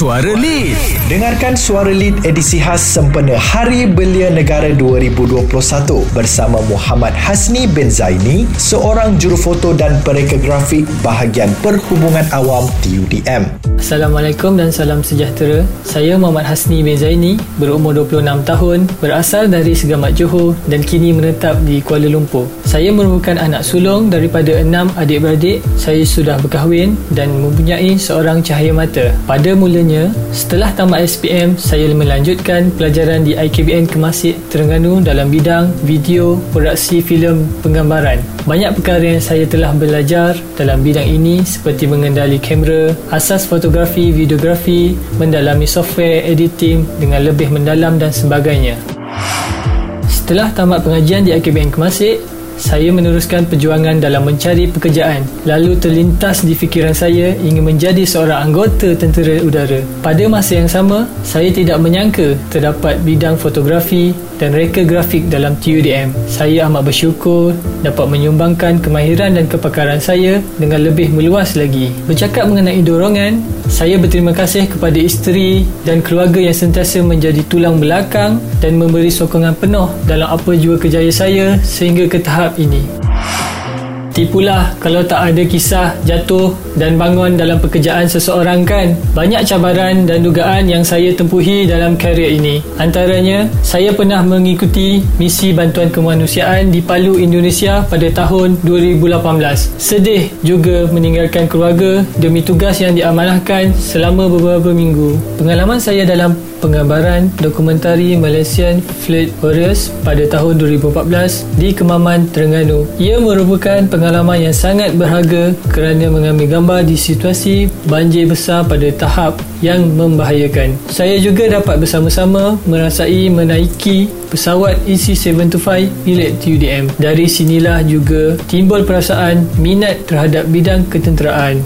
Suara Lead. Dengarkan Suara Lead edisi khas sempena Hari Belia Negara 2021 bersama Muhammad Hasni bin Zaini, seorang jurufoto dan pereka grafik bahagian perhubungan awam TUDM. Assalamualaikum dan salam sejahtera. Saya Muhammad Hasni bin Zaini, berumur 26 tahun, berasal dari Segamat Johor dan kini menetap di Kuala Lumpur. Saya merupakan anak sulung daripada enam adik-beradik. Saya sudah berkahwin dan mempunyai seorang cahaya mata. Pada mula Selanjutnya, setelah tamat SPM, saya melanjutkan pelajaran di IKBN Kemasik Terengganu dalam bidang video, produksi filem penggambaran. Banyak perkara yang saya telah belajar dalam bidang ini seperti mengendali kamera, asas fotografi, videografi, mendalami software editing dengan lebih mendalam dan sebagainya. Setelah tamat pengajian di IKBN Kemasik, saya meneruskan perjuangan dalam mencari pekerjaan. Lalu terlintas di fikiran saya ingin menjadi seorang anggota tentera udara. Pada masa yang sama, saya tidak menyangka terdapat bidang fotografi dan reka grafik dalam TUDM. Saya amat bersyukur dapat menyumbangkan kemahiran dan kepakaran saya dengan lebih meluas lagi. Bercakap mengenai dorongan, saya berterima kasih kepada isteri dan keluarga yang sentiasa menjadi tulang belakang dan memberi sokongan penuh dalam apa jua kejayaan saya sehingga ke tahap ini. Tipulah kalau tak ada kisah jatuh dan bangun dalam pekerjaan seseorang kan. Banyak cabaran dan dugaan yang saya tempuhi dalam karier ini. Antaranya, saya pernah mengikuti misi bantuan kemanusiaan di Palu, Indonesia pada tahun 2018. Sedih juga meninggalkan keluarga demi tugas yang diamanahkan selama beberapa minggu. Pengalaman saya dalam penggambaran dokumentari Malaysian Fleet Warriors pada tahun 2014 di Kemaman, Terengganu. Ia merupakan pengalaman yang sangat berharga kerana mengambil gambar di situasi banjir besar pada tahap yang membahayakan. Saya juga dapat bersama-sama merasai menaiki pesawat EC-725 milik TUDM. Dari sinilah juga timbul perasaan minat terhadap bidang ketenteraan.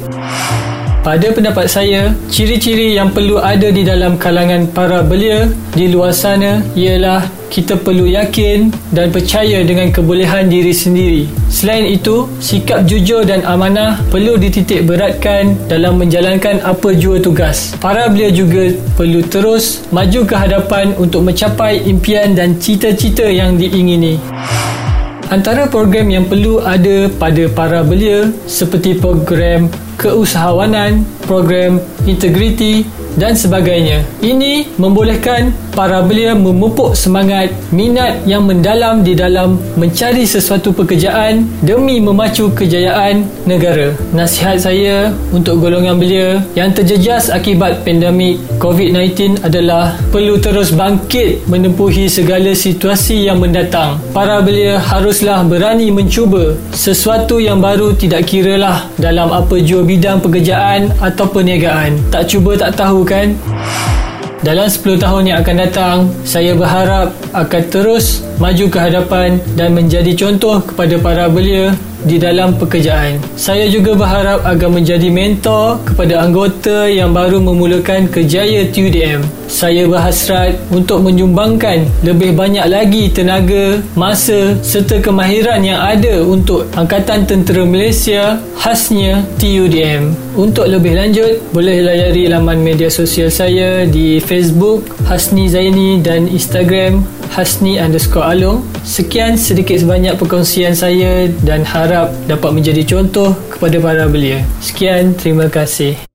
Pada pendapat saya, ciri-ciri yang perlu ada di dalam kalangan para belia di luar sana ialah kita perlu yakin dan percaya dengan kebolehan diri sendiri. Selain itu, sikap jujur dan amanah perlu dititik beratkan dalam menjalankan apa jua tugas. Para belia juga perlu terus maju ke hadapan untuk mencapai impian dan cita-cita yang diingini. Antara program yang perlu ada pada para belia seperti program keusahawanan, program integriti dan sebagainya. Ini membolehkan para belia memupuk semangat minat yang mendalam di dalam mencari sesuatu pekerjaan demi memacu kejayaan negara. Nasihat saya untuk golongan belia yang terjejas akibat pandemik COVID-19 adalah perlu terus bangkit menempuhi segala situasi yang mendatang. Para belia haruslah berani mencuba sesuatu yang baru tidak kiralah dalam apa jua bidang pekerjaan atau perniagaan. Tak cuba tak tahu kan? Dalam 10 tahun yang akan datang, saya berharap akan terus maju ke hadapan dan menjadi contoh kepada para belia di dalam pekerjaan. Saya juga berharap agar menjadi mentor kepada anggota yang baru memulakan kejaya TUDM. Saya berhasrat untuk menyumbangkan lebih banyak lagi tenaga, masa serta kemahiran yang ada untuk Angkatan Tentera Malaysia khasnya TUDM. Untuk lebih lanjut, boleh layari laman media sosial saya di Facebook Hasni Zaini dan Instagram Hasni underscore Along. Sekian sedikit sebanyak perkongsian saya dan harap dapat menjadi contoh kepada para belia. Sekian, terima kasih.